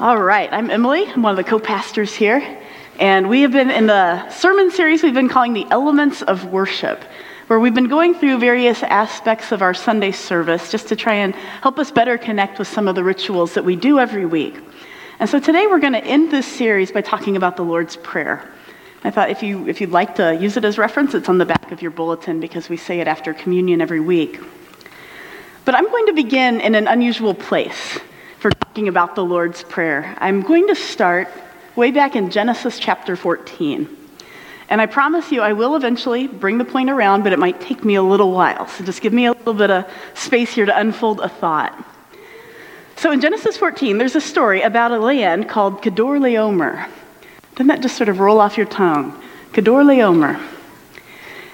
All right, I'm Emily. I'm one of the co pastors here. And we have been in the sermon series we've been calling the Elements of Worship, where we've been going through various aspects of our Sunday service just to try and help us better connect with some of the rituals that we do every week. And so today we're going to end this series by talking about the Lord's Prayer. I thought if, you, if you'd like to use it as reference, it's on the back of your bulletin because we say it after communion every week. But I'm going to begin in an unusual place for talking about the Lord's Prayer. I'm going to start way back in Genesis chapter 14. And I promise you, I will eventually bring the point around, but it might take me a little while. So just give me a little bit of space here to unfold a thought. So in Genesis 14, there's a story about a land called Kedorlaomer. Doesn't that just sort of roll off your tongue? Kedorlaomer.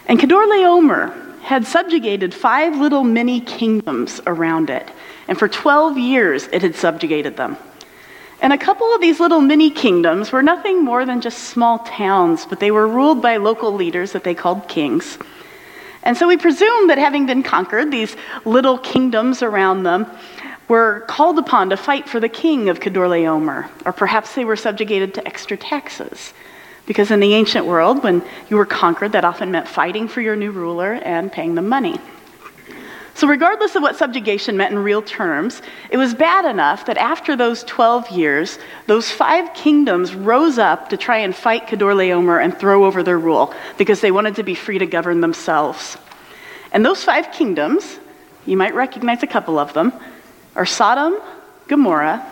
And Kedorlaomer had subjugated five little mini kingdoms around it. And for 12 years, it had subjugated them. And a couple of these little mini kingdoms were nothing more than just small towns, but they were ruled by local leaders that they called kings. And so we presume that having been conquered, these little kingdoms around them were called upon to fight for the king of Kedorlaomer, or perhaps they were subjugated to extra taxes. Because in the ancient world, when you were conquered, that often meant fighting for your new ruler and paying them money. So, regardless of what subjugation meant in real terms, it was bad enough that after those 12 years, those five kingdoms rose up to try and fight Kedorlaomer and throw over their rule because they wanted to be free to govern themselves. And those five kingdoms, you might recognize a couple of them, are Sodom, Gomorrah,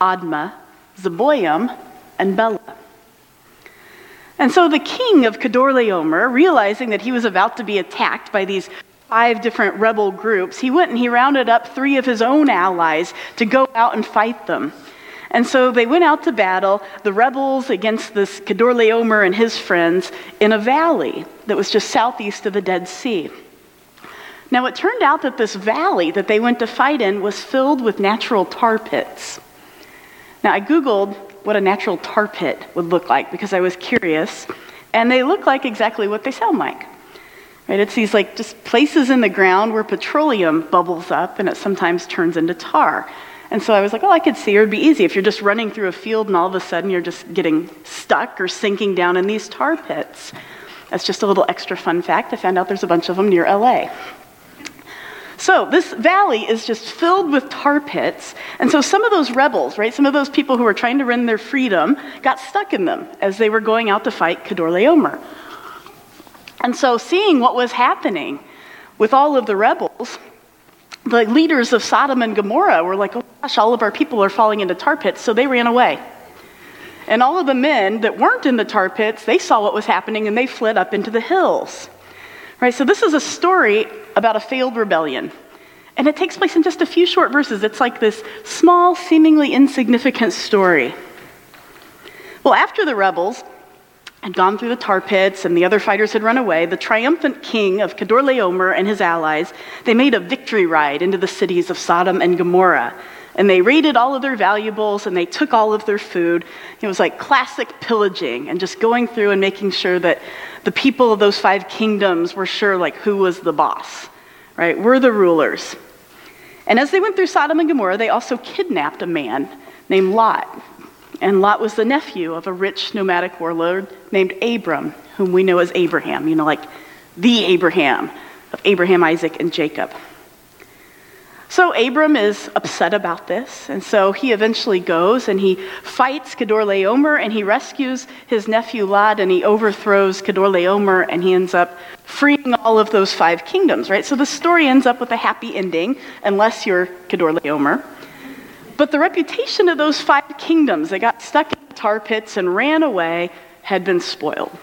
Admah, Zeboim, and Bela. And so the king of Kedorlaomer, realizing that he was about to be attacked by these five different rebel groups, he went and he rounded up three of his own allies to go out and fight them. And so they went out to battle, the rebels against this Kedorlaomer and his friends, in a valley that was just southeast of the Dead Sea. Now, it turned out that this valley that they went to fight in was filled with natural tar pits. Now, I Googled what a natural tar pit would look like because I was curious, and they look like exactly what they sound like. Right? It's these like just places in the ground where petroleum bubbles up and it sometimes turns into tar. And so I was like, oh, I could see it would be easy if you're just running through a field and all of a sudden you're just getting stuck or sinking down in these tar pits. That's just a little extra fun fact. I found out there's a bunch of them near LA. So this valley is just filled with tar pits. And so some of those rebels, right, some of those people who were trying to win their freedom got stuck in them as they were going out to fight Kedorlaomer. And so seeing what was happening with all of the rebels, the leaders of Sodom and Gomorrah were like, oh gosh, all of our people are falling into tar pits, so they ran away. And all of the men that weren't in the tar pits, they saw what was happening and they fled up into the hills. Right? So this is a story about a failed rebellion. And it takes place in just a few short verses. It's like this small, seemingly insignificant story. Well, after the rebels had gone through the tar pits and the other fighters had run away, the triumphant king of Kedorlaomer and his allies, they made a victory ride into the cities of Sodom and Gomorrah. And they raided all of their valuables and they took all of their food. It was like classic pillaging and just going through and making sure that the people of those five kingdoms were sure like who was the boss right? We're the rulers. And as they went through Sodom and Gomorrah, they also kidnapped a man named Lot. And Lot was the nephew of a rich nomadic warlord named Abram, whom we know as Abraham, you know, like the Abraham of Abraham, Isaac, and Jacob. So Abram is upset about this, and so he eventually goes and he fights Kedorlaomer and he rescues his nephew Lot and he overthrows Kedorlaomer and he ends up freeing all of those five kingdoms, right? So the story ends up with a happy ending, unless you're Kedorlaomer. But the reputation of those five kingdoms that got stuck in tar pits and ran away had been spoiled.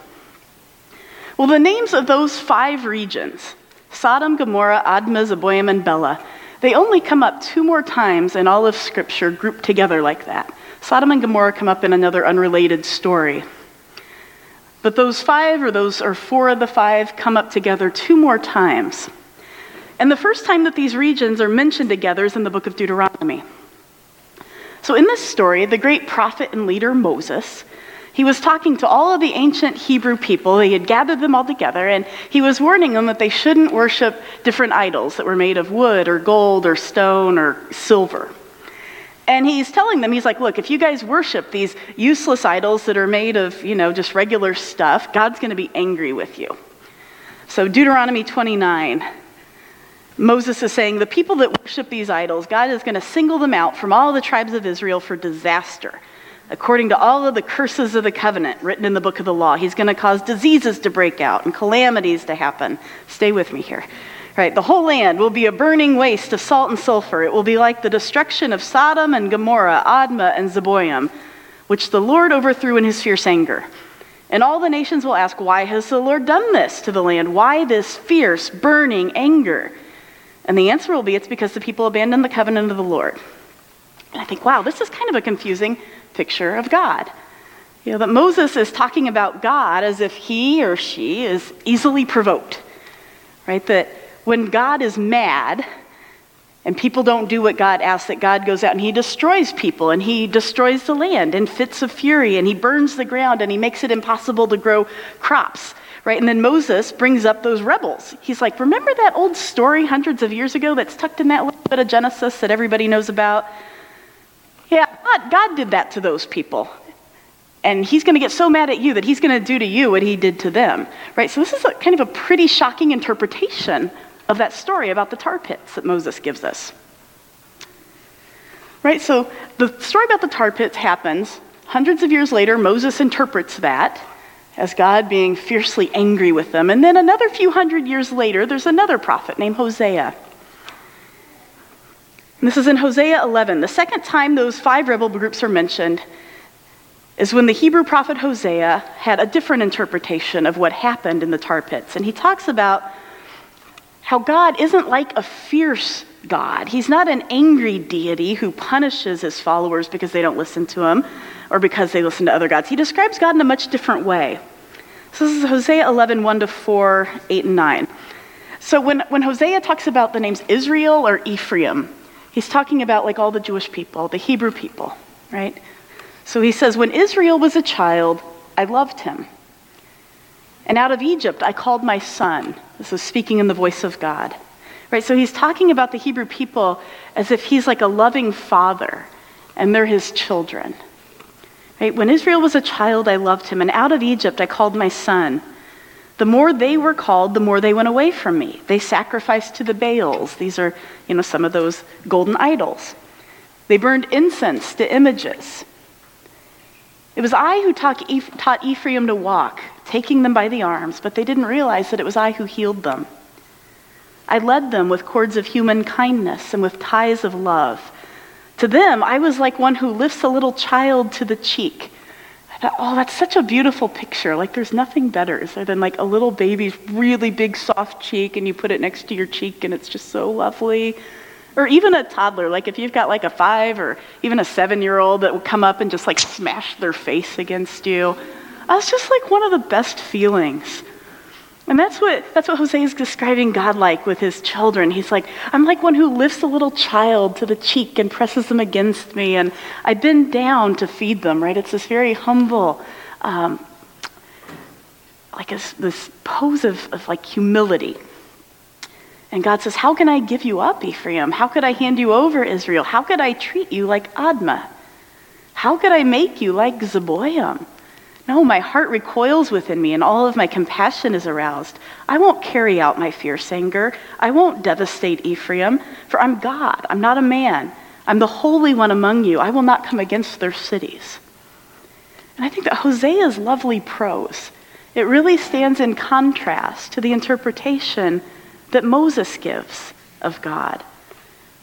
Well, the names of those five regions, Sodom, Gomorrah, Admah, Zeboim, and Bela, they only come up two more times in all of Scripture grouped together like that. Sodom and Gomorrah come up in another unrelated story. But those five, or those, or four of the five, come up together two more times. And the first time that these regions are mentioned together is in the book of Deuteronomy. So, in this story, the great prophet and leader Moses he was talking to all of the ancient Hebrew people. He had gathered them all together, and he was warning them that they shouldn't worship different idols that were made of wood or gold or stone or silver. And he's telling them, he's like, look, if you guys worship these useless idols that are made of, you know, just regular stuff, God's going to be angry with you. So, Deuteronomy 29, Moses is saying, the people that worship these idols, God is going to single them out from all the tribes of Israel for disaster. According to all of the curses of the covenant written in the book of the law, he's going to cause diseases to break out and calamities to happen. Stay with me here. Right, the whole land will be a burning waste of salt and sulfur. It will be like the destruction of Sodom and Gomorrah, Admah and Zeboim, which the Lord overthrew in his fierce anger. And all the nations will ask, Why has the Lord done this to the land? Why this fierce, burning anger? And the answer will be, It's because the people abandoned the covenant of the Lord. And I think, wow, this is kind of a confusing picture of God. You know, that Moses is talking about God as if he or she is easily provoked, right? That when God is mad and people don't do what God asks, that God goes out and he destroys people and he destroys the land in fits of fury and he burns the ground and he makes it impossible to grow crops. Right? And then Moses brings up those rebels. He's like, Remember that old story hundreds of years ago that's tucked in that little bit of Genesis that everybody knows about? Yeah, God, God did that to those people. And he's going to get so mad at you that he's going to do to you what he did to them. Right? So this is a, kind of a pretty shocking interpretation of that story about the tar pits that Moses gives us. Right? So the story about the tar pits happens. Hundreds of years later, Moses interprets that as God being fiercely angry with them. And then another few hundred years later, there's another prophet named Hosea. And this is in Hosea 11. The second time those five rebel groups are mentioned is when the Hebrew prophet Hosea had a different interpretation of what happened in the tar pits. And he talks about how God isn't like a fierce God. He's not an angry deity who punishes his followers because they don't listen to him or because they listen to other gods. He describes God in a much different way. So this is Hosea 11, 1 to 4, 8, and 9. So when, when Hosea talks about the names Israel or Ephraim, he's talking about like all the Jewish people, the Hebrew people, right? So he says, When Israel was a child, I loved him. And out of Egypt I called my son. This is speaking in the voice of God. Right? So he's talking about the Hebrew people as if he's like a loving father and they're his children. Right? When Israel was a child, I loved him. And out of Egypt I called my son. The more they were called, the more they went away from me. They sacrificed to the Baals. These are, you know, some of those golden idols. They burned incense to images. It was I who taught Ephraim to walk, taking them by the arms, but they didn't realize that it was I who healed them. I led them with cords of human kindness and with ties of love. To them, I was like one who lifts a little child to the cheek. I thought, oh, that's such a beautiful picture. Like, there's nothing better than like a little baby's really big, soft cheek, and you put it next to your cheek, and it's just so lovely. Or even a toddler, like if you've got like a five or even a seven year old that will come up and just like smash their face against you. That's just like one of the best feelings. And that's what, that's what Hosea is describing God like with his children. He's like, I'm like one who lifts a little child to the cheek and presses them against me, and I bend down to feed them, right? It's this very humble, um, like this, this pose of, of like humility. And God says, How can I give you up, Ephraim? How could I hand you over, Israel? How could I treat you like Admah? How could I make you like Zeboim? No, my heart recoils within me, and all of my compassion is aroused. I won't carry out my fierce anger. I won't devastate Ephraim, for I'm God. I'm not a man. I'm the Holy One among you. I will not come against their cities. And I think that Hosea's lovely prose, it really stands in contrast to the interpretation that Moses gives of God.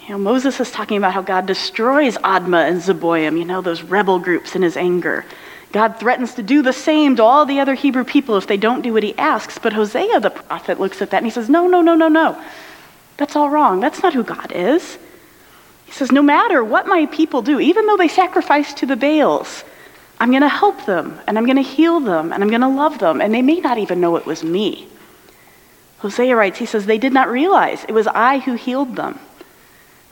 You know, Moses is talking about how God destroys Admah and Zeboim, you know, those rebel groups in his anger. God threatens to do the same to all the other Hebrew people if they don't do what he asks. But Hosea, the prophet, looks at that and he says, No, no, no, no, no. That's all wrong. That's not who God is. He says, No matter what my people do, even though they sacrifice to the Baals, I'm going to help them and I'm going to heal them and I'm going to love them. And they may not even know it was me. Hosea writes, he says, they did not realize it was I who healed them.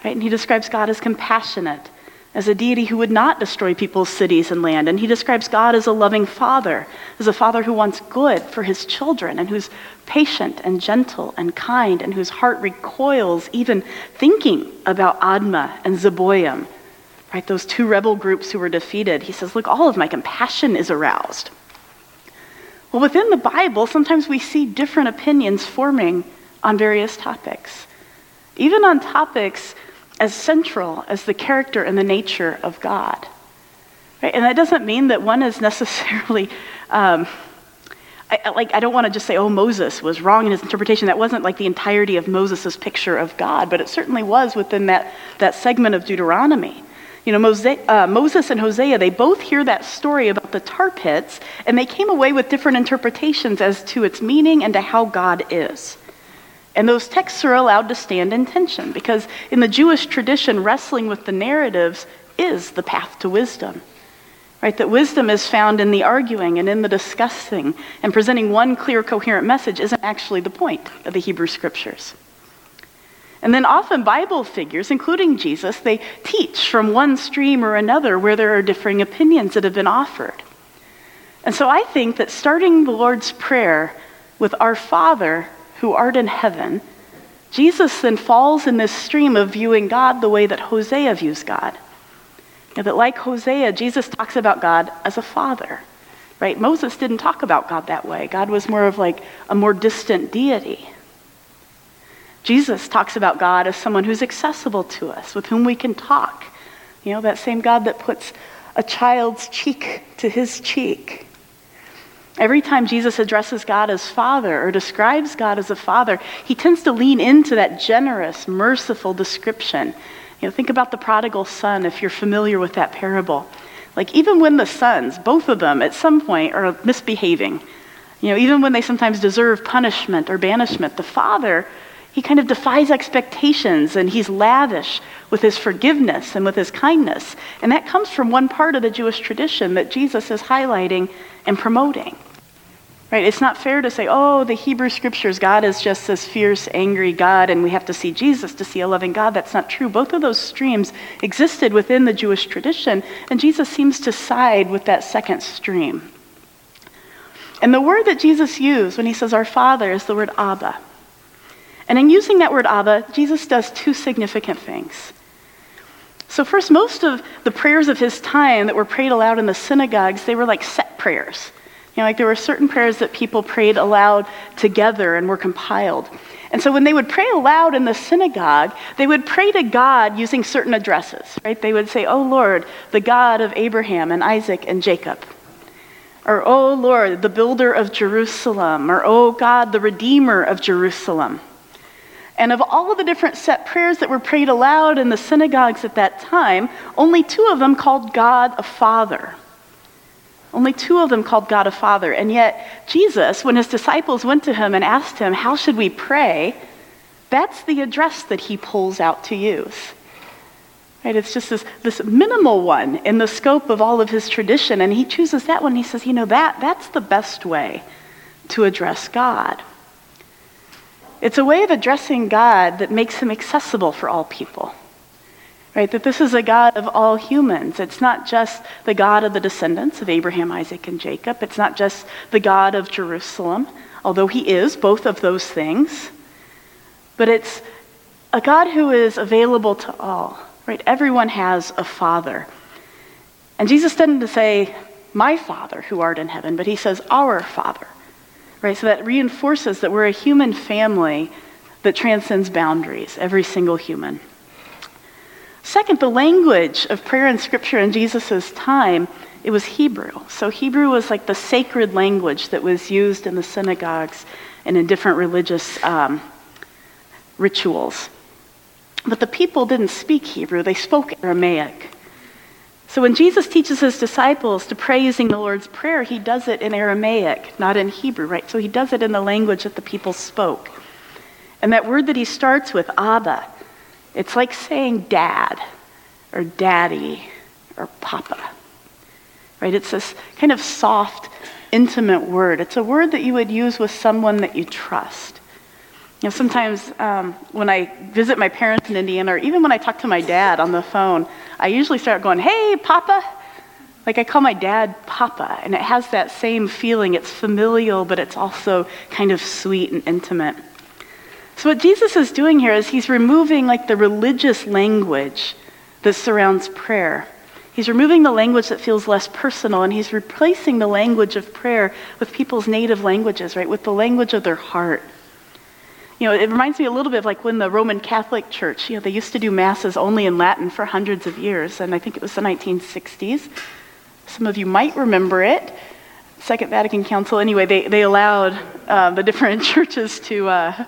Right? And he describes God as compassionate, as a deity who would not destroy people's cities and land. And he describes God as a loving father, as a father who wants good for his children and who's patient and gentle and kind and whose heart recoils even thinking about Admah and Zeboim, right? Those two rebel groups who were defeated. He says, Look, all of my compassion is aroused. Well, within the Bible, sometimes we see different opinions forming on various topics, even on topics as central as the character and the nature of God. Right? And that doesn't mean that one is necessarily. Um, I, like, I don't want to just say, oh, Moses was wrong in his interpretation. That wasn't like the entirety of Moses' picture of God, but it certainly was within that, that segment of Deuteronomy. You know, Mose, uh, Moses and Hosea, they both hear that story about the tar pits, and they came away with different interpretations as to its meaning and to how God is. And those texts are allowed to stand in tension because in the Jewish tradition, wrestling with the narratives is the path to wisdom. Right? That wisdom is found in the arguing and in the discussing, and presenting one clear, coherent message isn't actually the point of the Hebrew scriptures. And then often Bible figures, including Jesus, they teach from one stream or another where there are differing opinions that have been offered. And so I think that starting the Lord's Prayer with Our Father who art in heaven, Jesus then falls in this stream of viewing God the way that Hosea views God. Know, that like Hosea, Jesus talks about God as a father, right? Moses didn't talk about God that way. God was more of like a more distant deity. Jesus talks about God as someone who's accessible to us, with whom we can talk. You know, that same God that puts a child's cheek to his cheek. Every time Jesus addresses God as Father or describes God as a Father, he tends to lean into that generous, merciful description you know, think about the prodigal son if you're familiar with that parable. Like, even when the sons, both of them at some point, are misbehaving, you know, even when they sometimes deserve punishment or banishment, the father, he kind of defies expectations and he's lavish with his forgiveness and with his kindness. And that comes from one part of the Jewish tradition that Jesus is highlighting and promoting. Right? It's not fair to say, oh, the Hebrew scriptures, God is just this fierce, angry God, and we have to see Jesus to see a loving God. That's not true. Both of those streams existed within the Jewish tradition, and Jesus seems to side with that second stream. And the word that Jesus used when he says our Father is the word Abba. And in using that word Abba, Jesus does two significant things. So, first, most of the prayers of his time that were prayed aloud in the synagogues, they were like set prayers. You know, like there were certain prayers that people prayed aloud together and were compiled. And so when they would pray aloud in the synagogue, they would pray to God using certain addresses, right? They would say, Oh Lord, the God of Abraham and Isaac and Jacob. Or, Oh Lord, the builder of Jerusalem. Or, Oh God, the redeemer of Jerusalem. And of all of the different set prayers that were prayed aloud in the synagogues at that time, only two of them called God a Father. Only two of them called God a Father. And yet, Jesus, when his disciples went to him and asked him, How should we pray? That's the address that he pulls out to use. Right? It's just this, this minimal one in the scope of all of his tradition. And he chooses that one. He says, You know, that, that's the best way to address God. It's a way of addressing God that makes him accessible for all people right? That this is a God of all humans. It's not just the God of the descendants of Abraham, Isaac, and Jacob. It's not just the God of Jerusalem, although he is both of those things. But it's a God who is available to all, right? Everyone has a father. And Jesus didn't say, my Father who art in heaven, but he says, our Father, right? So that reinforces that we're a human family that transcends boundaries, every single human. Second, the language of prayer and scripture in Jesus' time, it was Hebrew. So Hebrew was like the sacred language that was used in the synagogues and in different religious um, rituals. But the people didn't speak Hebrew, they spoke Aramaic. So when Jesus teaches his disciples to pray using the Lord's Prayer, he does it in Aramaic, not in Hebrew, right? So he does it in the language that the people spoke. And that word that he starts with, Abba, it's like saying dad or daddy or papa. Right? It's this kind of soft, intimate word. It's a word that you would use with someone that you trust. You know, sometimes um, when I visit my parents in Indiana, or even when I talk to my dad on the phone, I usually start going, "Hey, Papa." Like I call my dad Papa, and it has that same feeling. It's familial, but it's also kind of sweet and intimate. So what Jesus is doing here is he's removing like the religious language that surrounds prayer. He's removing the language that feels less personal and he's replacing the language of prayer with people's native languages, right? With the language of their heart. You know, it reminds me a little bit of like when the Roman Catholic Church, you know, they used to do masses only in Latin for hundreds of years, and I think it was the 1960s. Some of you might remember it. Second Vatican Council, anyway, they, they allowed uh, the different churches to. Uh,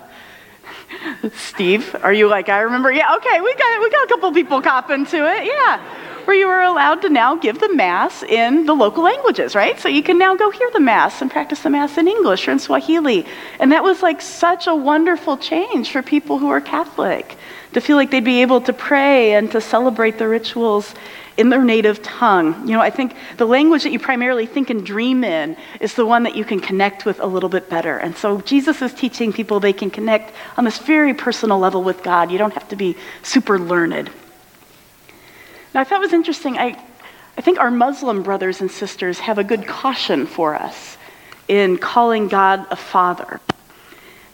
Steve, are you like, I remember? Yeah, okay, we got, we got a couple people copping to it. Yeah where you were allowed to now give the Mass in the local languages, right? So you can now go hear the Mass and practice the Mass in English or in Swahili. And that was like such a wonderful change for people who are Catholic to feel like they'd be able to pray and to celebrate the rituals in their native tongue. You know, I think the language that you primarily think and dream in is the one that you can connect with a little bit better. And so Jesus is teaching people they can connect on this very personal level with God. You don't have to be super learned. Now, I thought was interesting. I, I think our Muslim brothers and sisters have a good caution for us in calling God a father.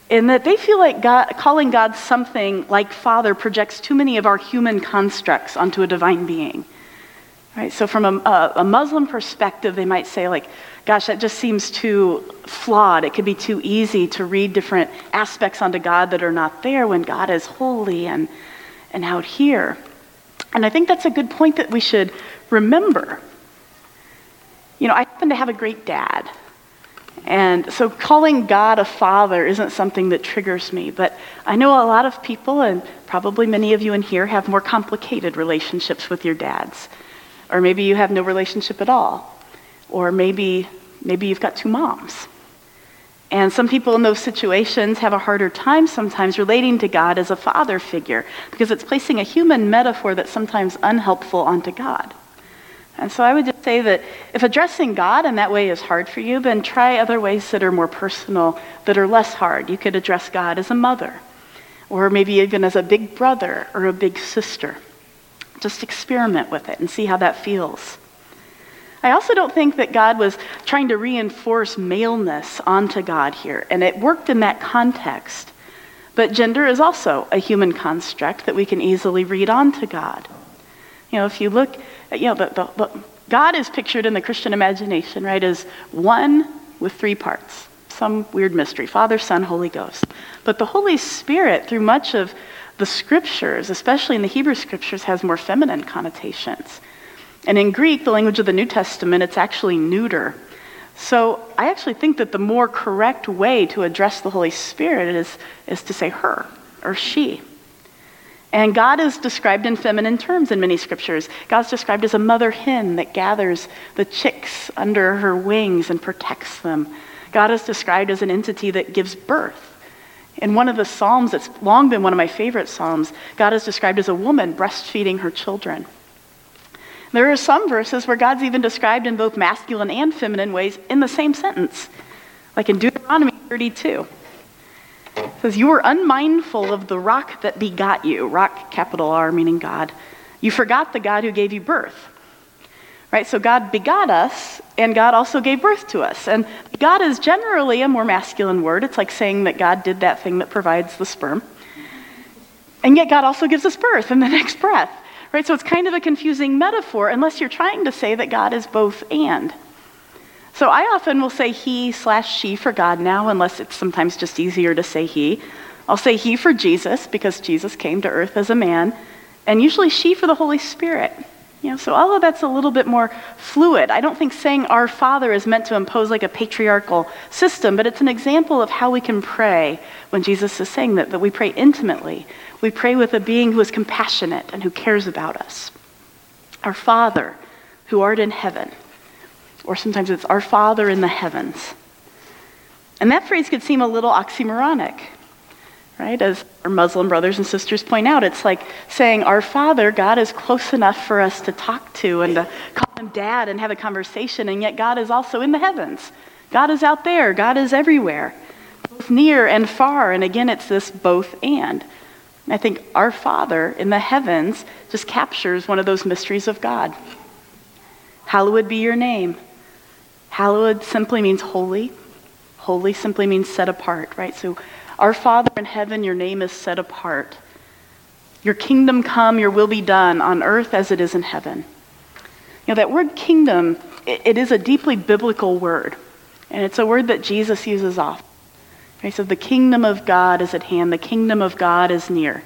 In that they feel like God, calling God something like father projects too many of our human constructs onto a divine being. Right? So, from a, a, a Muslim perspective, they might say, like, gosh, that just seems too flawed. It could be too easy to read different aspects onto God that are not there when God is holy and, and out here. And I think that's a good point that we should remember. You know, I happen to have a great dad. And so calling God a father isn't something that triggers me, but I know a lot of people, and probably many of you in here, have more complicated relationships with your dads. Or maybe you have no relationship at all. Or maybe, maybe you've got two moms. And some people in those situations have a harder time sometimes relating to God as a father figure because it's placing a human metaphor that's sometimes unhelpful onto God. And so I would just say that if addressing God in that way is hard for you, then try other ways that are more personal, that are less hard. You could address God as a mother, or maybe even as a big brother or a big sister. Just experiment with it and see how that feels. I also don't think that God was trying to reinforce maleness onto God here, and it worked in that context. But gender is also a human construct that we can easily read onto God. You know, if you look, at, you know, the, the, the, God is pictured in the Christian imagination, right, as one with three parts. Some weird mystery Father, Son, Holy Ghost. But the Holy Spirit, through much of the scriptures, especially in the Hebrew scriptures, has more feminine connotations. And in Greek, the language of the New Testament, it's actually neuter. So I actually think that the more correct way to address the Holy Spirit is, is to say her or she. And God is described in feminine terms in many scriptures. God's described as a mother hen that gathers the chicks under her wings and protects them. God is described as an entity that gives birth. In one of the Psalms that's long been one of my favorite Psalms, God is described as a woman breastfeeding her children. There are some verses where God's even described in both masculine and feminine ways in the same sentence, like in Deuteronomy 32. It says, You were unmindful of the rock that begot you, rock capital R meaning God. You forgot the God who gave you birth. Right? So God begot us, and God also gave birth to us. And God is generally a more masculine word. It's like saying that God did that thing that provides the sperm. And yet God also gives us birth in the next breath. Right? So it's kind of a confusing metaphor unless you're trying to say that God is both and. So I often will say he slash she for God now, unless it's sometimes just easier to say he. I'll say he for Jesus because Jesus came to earth as a man, and usually she for the Holy Spirit. You know, so all of that's a little bit more fluid. I don't think saying our Father is meant to impose like a patriarchal system, but it's an example of how we can pray when Jesus is saying that, that we pray intimately. We pray with a being who is compassionate and who cares about us. Our Father, who art in heaven. Or sometimes it's our Father in the heavens. And that phrase could seem a little oxymoronic, right? As our Muslim brothers and sisters point out, it's like saying, Our Father, God is close enough for us to talk to and to call him dad and have a conversation, and yet God is also in the heavens. God is out there, God is everywhere, both near and far. And again, it's this both and. I think our Father in the heavens just captures one of those mysteries of God. Hallowed be your name. Hallowed simply means holy. Holy simply means set apart, right? So, our Father in heaven, your name is set apart. Your kingdom come, your will be done on earth as it is in heaven. You know, that word kingdom, it, it is a deeply biblical word, and it's a word that Jesus uses often. He said, The kingdom of God is at hand, the kingdom of God is near.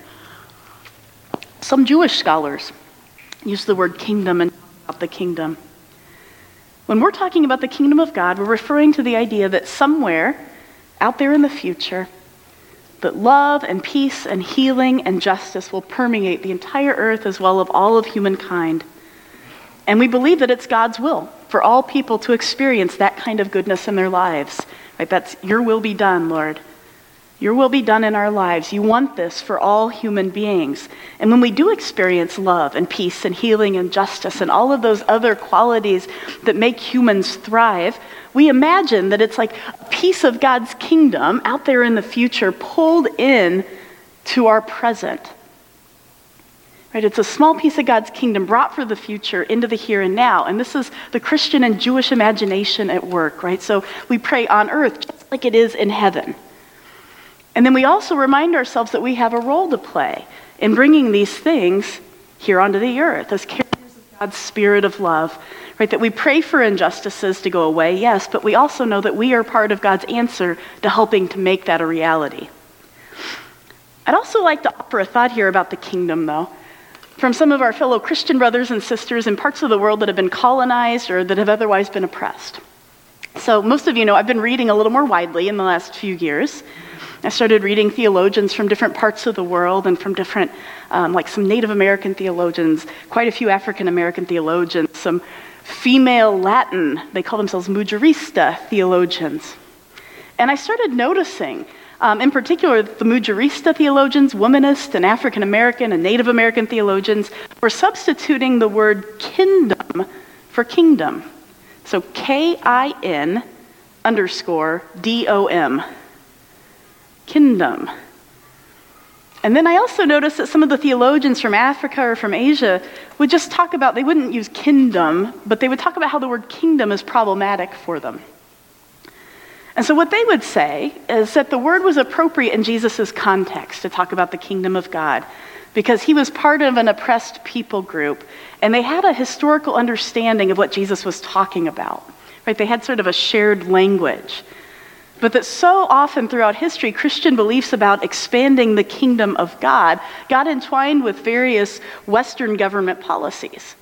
Some Jewish scholars use the word kingdom and talk about the kingdom. When we're talking about the kingdom of God, we're referring to the idea that somewhere out there in the future, that love and peace and healing and justice will permeate the entire earth as well of all of humankind. And we believe that it's God's will for all people to experience that kind of goodness in their lives. Right? That's your will be done, Lord. Your will be done in our lives. You want this for all human beings. And when we do experience love and peace and healing and justice and all of those other qualities that make humans thrive, we imagine that it's like a piece of God's kingdom out there in the future pulled in to our present. Right? It's a small piece of God's kingdom brought for the future into the here and now. And this is the Christian and Jewish imagination at work, right? So we pray on earth just like it is in heaven. And then we also remind ourselves that we have a role to play in bringing these things here onto the earth as carriers of God's spirit of love. Right? That we pray for injustices to go away, yes, but we also know that we are part of God's answer to helping to make that a reality. I'd also like to offer a thought here about the kingdom, though, from some of our fellow Christian brothers and sisters in parts of the world that have been colonized or that have otherwise been oppressed. So, most of you know I've been reading a little more widely in the last few years. I started reading theologians from different parts of the world and from different, um, like some Native American theologians, quite a few African American theologians, some female Latin, they call themselves Mujerista theologians. And I started noticing, um, in particular, the Mujerista theologians, womanist and African American and Native American theologians, were substituting the word kin-dom for kingdom. So K I N underscore D O M kin-dom. And then I also noticed that some of the theologians from Africa or from Asia would just talk about, they wouldn't use kin-dom, but they would talk about how the word kingdom is problematic for them. And so, what they would say is that the word was appropriate in Jesus' context to talk about the kingdom of God because he was part of an oppressed people group and they had a historical understanding of what Jesus was talking about. Right? They had sort of a shared language. But that so often throughout history, Christian beliefs about expanding the kingdom of God got entwined with various Western government policies.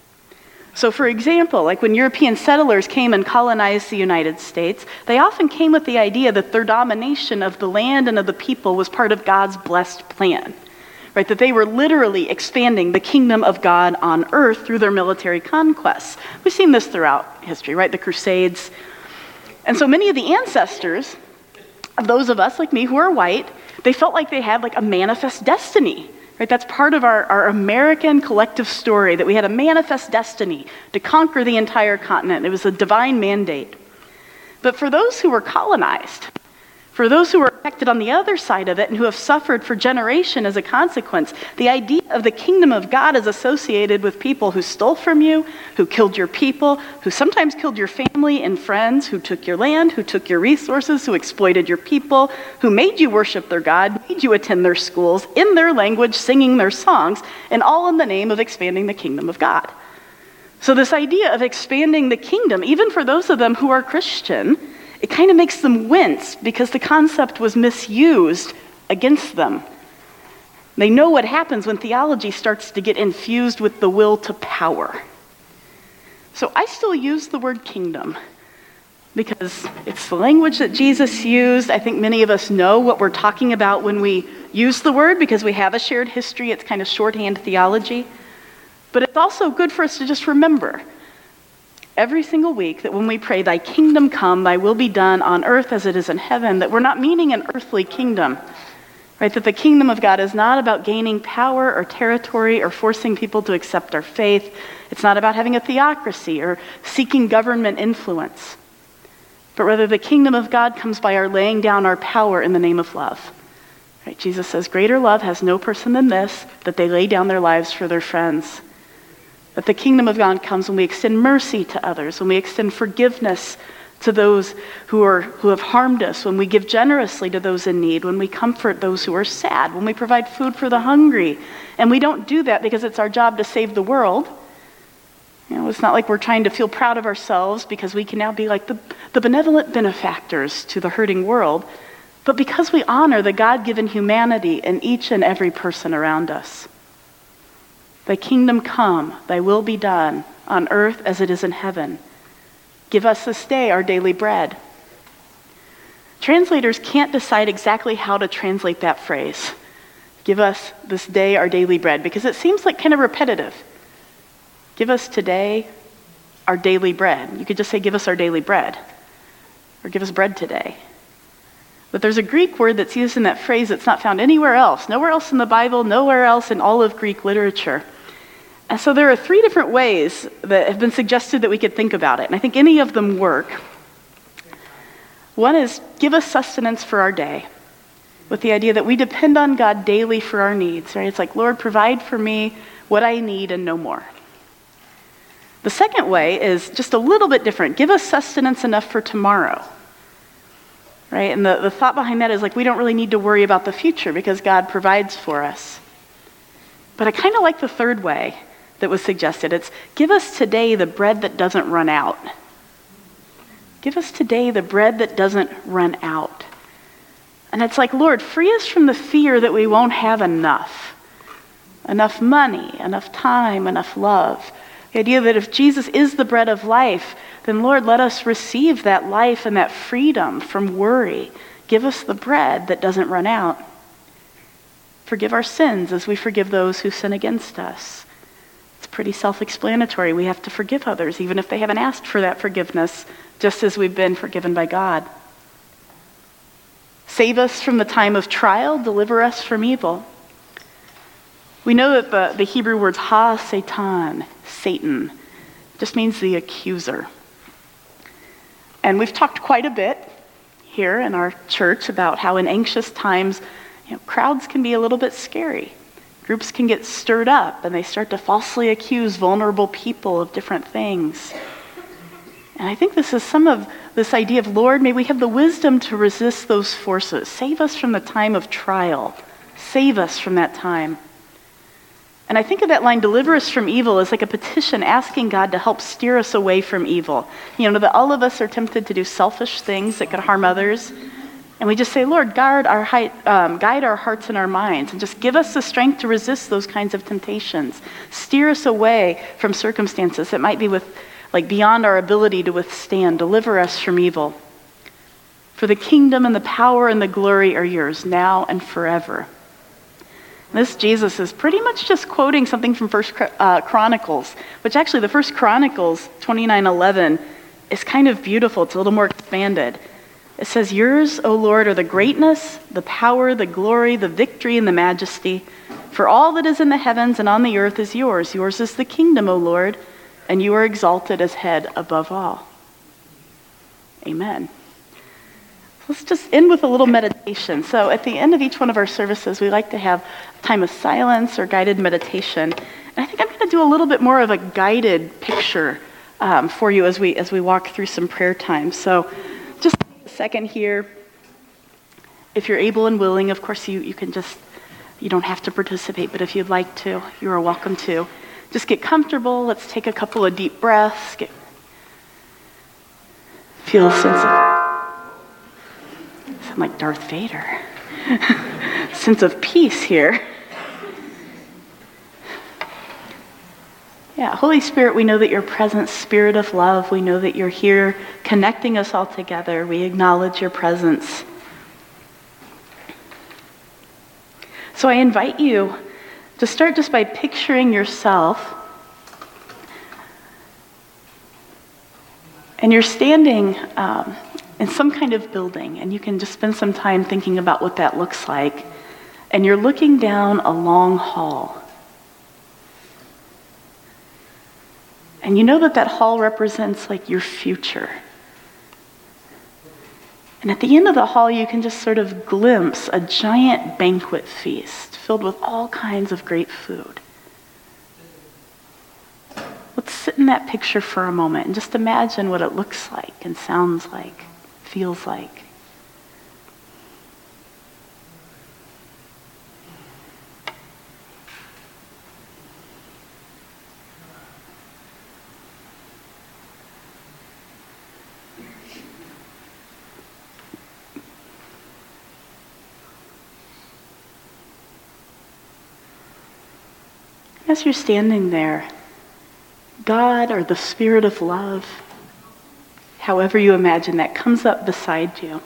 So, for example, like when European settlers came and colonized the United States, they often came with the idea that their domination of the land and of the people was part of God's blessed plan. Right, that they were literally expanding the kingdom of God on earth through their military conquests. We've seen this throughout history, right? The Crusades. And so many of the ancestors those of us like me who are white, they felt like they had like a manifest destiny. Right? That's part of our, our American collective story that we had a manifest destiny to conquer the entire continent. It was a divine mandate. But for those who were colonized, for those who were affected on the other side of it and who have suffered for generation as a consequence, the idea of the kingdom of God is associated with people who stole from you, who killed your people, who sometimes killed your family and friends, who took your land, who took your resources, who exploited your people, who made you worship their God, made you attend their schools in their language, singing their songs, and all in the name of expanding the kingdom of God. So, this idea of expanding the kingdom, even for those of them who are Christian, it kind of makes them wince because the concept was misused against them. They know what happens when theology starts to get infused with the will to power. So I still use the word kingdom because it's the language that Jesus used. I think many of us know what we're talking about when we use the word because we have a shared history. It's kind of shorthand theology. But it's also good for us to just remember every single week that when we pray, Thy kingdom come, Thy will be done on earth as it is in heaven, that we're not meaning an earthly kingdom. Right? That the kingdom of God is not about gaining power or territory or forcing people to accept our faith. It's not about having a theocracy or seeking government influence. But rather, the kingdom of God comes by our laying down our power in the name of love. Right? Jesus says, Greater love has no person than this, that they lay down their lives for their friends. That the kingdom of God comes when we extend mercy to others, when we extend forgiveness to those who, are, who have harmed us, when we give generously to those in need, when we comfort those who are sad, when we provide food for the hungry. And we don't do that because it's our job to save the world. You know, it's not like we're trying to feel proud of ourselves because we can now be like the, the benevolent benefactors to the hurting world, but because we honor the God given humanity in each and every person around us. Thy kingdom come, thy will be done, on earth as it is in heaven. Give us this day our daily bread. Translators can't decide exactly how to translate that phrase. Give us this day our daily bread, because it seems like kind of repetitive. Give us today our daily bread. You could just say, Give us our daily bread, or give us bread today. But there's a Greek word that's used in that phrase that's not found anywhere else, nowhere else in the Bible, nowhere else in all of Greek literature. And so there are three different ways that have been suggested that we could think about it, and I think any of them work. One is give us sustenance for our day, with the idea that we depend on God daily for our needs, right? It's like, Lord, provide for me what I need and no more. The second way is just a little bit different. Give us sustenance enough for tomorrow. Right? And the, the thought behind that is like we don't really need to worry about the future because God provides for us. But I kind of like the third way that was suggested. It's give us today the bread that doesn't run out. Give us today the bread that doesn't run out. And it's like, Lord, free us from the fear that we won't have enough enough money, enough time, enough love. The idea that if Jesus is the bread of life, then Lord, let us receive that life and that freedom from worry. Give us the bread that doesn't run out. Forgive our sins as we forgive those who sin against us. Pretty self explanatory. We have to forgive others, even if they haven't asked for that forgiveness, just as we've been forgiven by God. Save us from the time of trial, deliver us from evil. We know that the, the Hebrew words ha satan, Satan, just means the accuser. And we've talked quite a bit here in our church about how in anxious times, you know, crowds can be a little bit scary. Groups can get stirred up and they start to falsely accuse vulnerable people of different things. And I think this is some of this idea of, Lord, may we have the wisdom to resist those forces. Save us from the time of trial. Save us from that time. And I think of that line, deliver us from evil, as like a petition asking God to help steer us away from evil. You know, that all of us are tempted to do selfish things that could harm others. And we just say, Lord, guard our, um, guide our hearts and our minds, and just give us the strength to resist those kinds of temptations. Steer us away from circumstances that might be with, like beyond our ability to withstand. Deliver us from evil. For the kingdom and the power and the glory are yours now and forever. This Jesus is pretty much just quoting something from First uh, Chronicles, which actually the First Chronicles 29:11 is kind of beautiful. It's a little more expanded. It says, "Yours, O Lord, are the greatness, the power, the glory, the victory, and the majesty. For all that is in the heavens and on the earth is yours. Yours is the kingdom, O Lord, and you are exalted as head above all." Amen. Let's just end with a little meditation. So, at the end of each one of our services, we like to have time of silence or guided meditation. And I think I'm going to do a little bit more of a guided picture um, for you as we as we walk through some prayer time. So, a second here. If you're able and willing, of course, you, you can just you don't have to participate, but if you'd like to, you are welcome to. Just get comfortable. Let's take a couple of deep breaths. Get, feel a sense of I'm like Darth Vader. Sense of peace here. Yeah, Holy Spirit, we know that you're present, Spirit of love. We know that you're here connecting us all together. We acknowledge your presence. So I invite you to start just by picturing yourself. And you're standing um, in some kind of building, and you can just spend some time thinking about what that looks like. And you're looking down a long hall. And you know that that hall represents like your future. And at the end of the hall, you can just sort of glimpse a giant banquet feast filled with all kinds of great food. let's sit in that picture for a moment and just imagine what it looks like and sounds like, feels like. As you're standing there, God or the Spirit of love, however you imagine that, comes up beside you.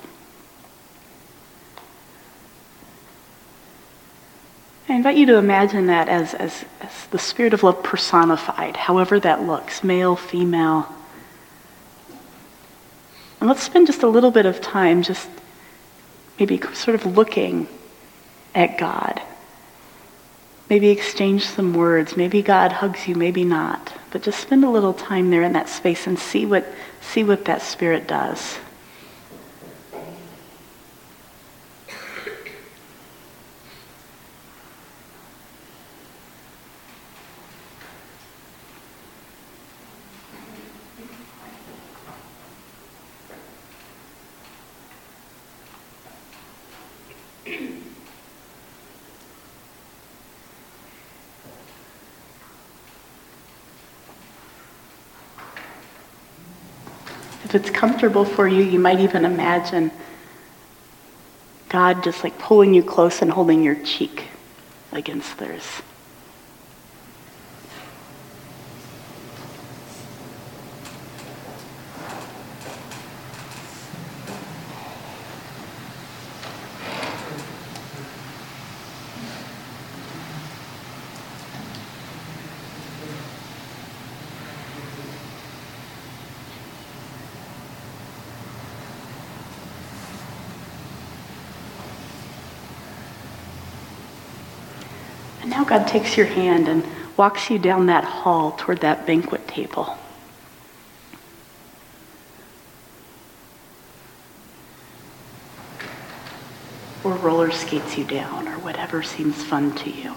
I invite you to imagine that as, as, as the Spirit of love personified, however that looks, male, female. And let's spend just a little bit of time just maybe sort of looking at God. Maybe exchange some words. Maybe God hugs you, maybe not. But just spend a little time there in that space and see what, see what that spirit does. If it's comfortable for you, you might even imagine God just like pulling you close and holding your cheek against theirs. Now God takes your hand and walks you down that hall toward that banquet table. Or roller skates you down, or whatever seems fun to you.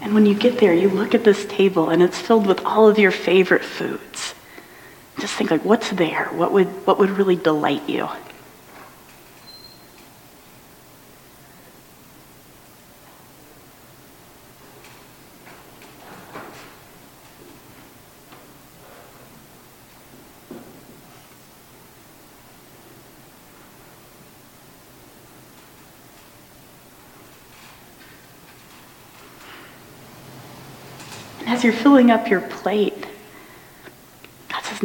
And when you get there, you look at this table and it's filled with all of your favorite foods just think like what's there? What would what would really delight you? As you're filling up your plate,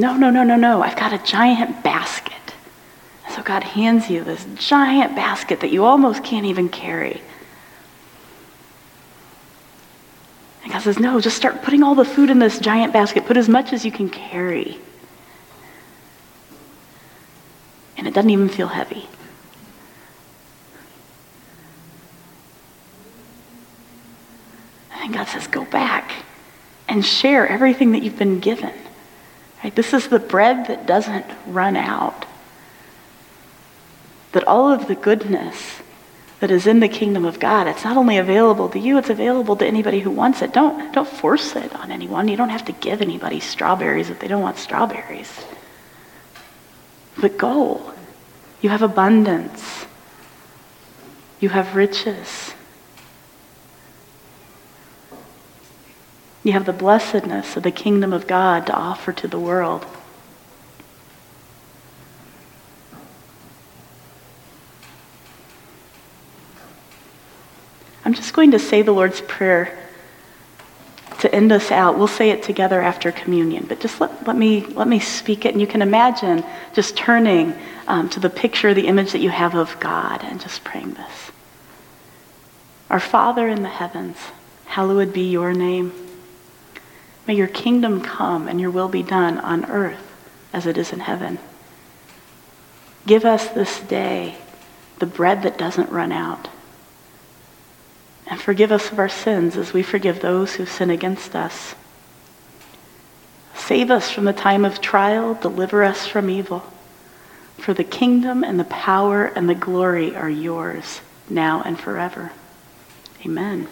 No, no, no, no, no. I've got a giant basket. so God hands you this giant basket that you almost can't even carry. And God says, No, just start putting all the food in this giant basket. Put as much as you can carry. And it doesn't even feel heavy. And God says, Go back and share everything that you've been given. Right? This is the bread that doesn't run out. That all of the goodness that is in the kingdom of God, it's not only available to you, it's available to anybody who wants it. Don't, don't force it on anyone. You don't have to give anybody strawberries if they don't want strawberries. But go. You have abundance. You have riches. You have the blessedness of the kingdom of God to offer to the world. I'm just going to say the Lord's Prayer to end us out. We'll say it together after communion, but just let, let, me, let me speak it. And you can imagine just turning um, to the picture, the image that you have of God, and just praying this. Our Father in the heavens, hallowed be your name. May your kingdom come and your will be done on earth as it is in heaven. Give us this day the bread that doesn't run out. And forgive us of our sins as we forgive those who sin against us. Save us from the time of trial, deliver us from evil. For the kingdom and the power and the glory are yours, now and forever. Amen.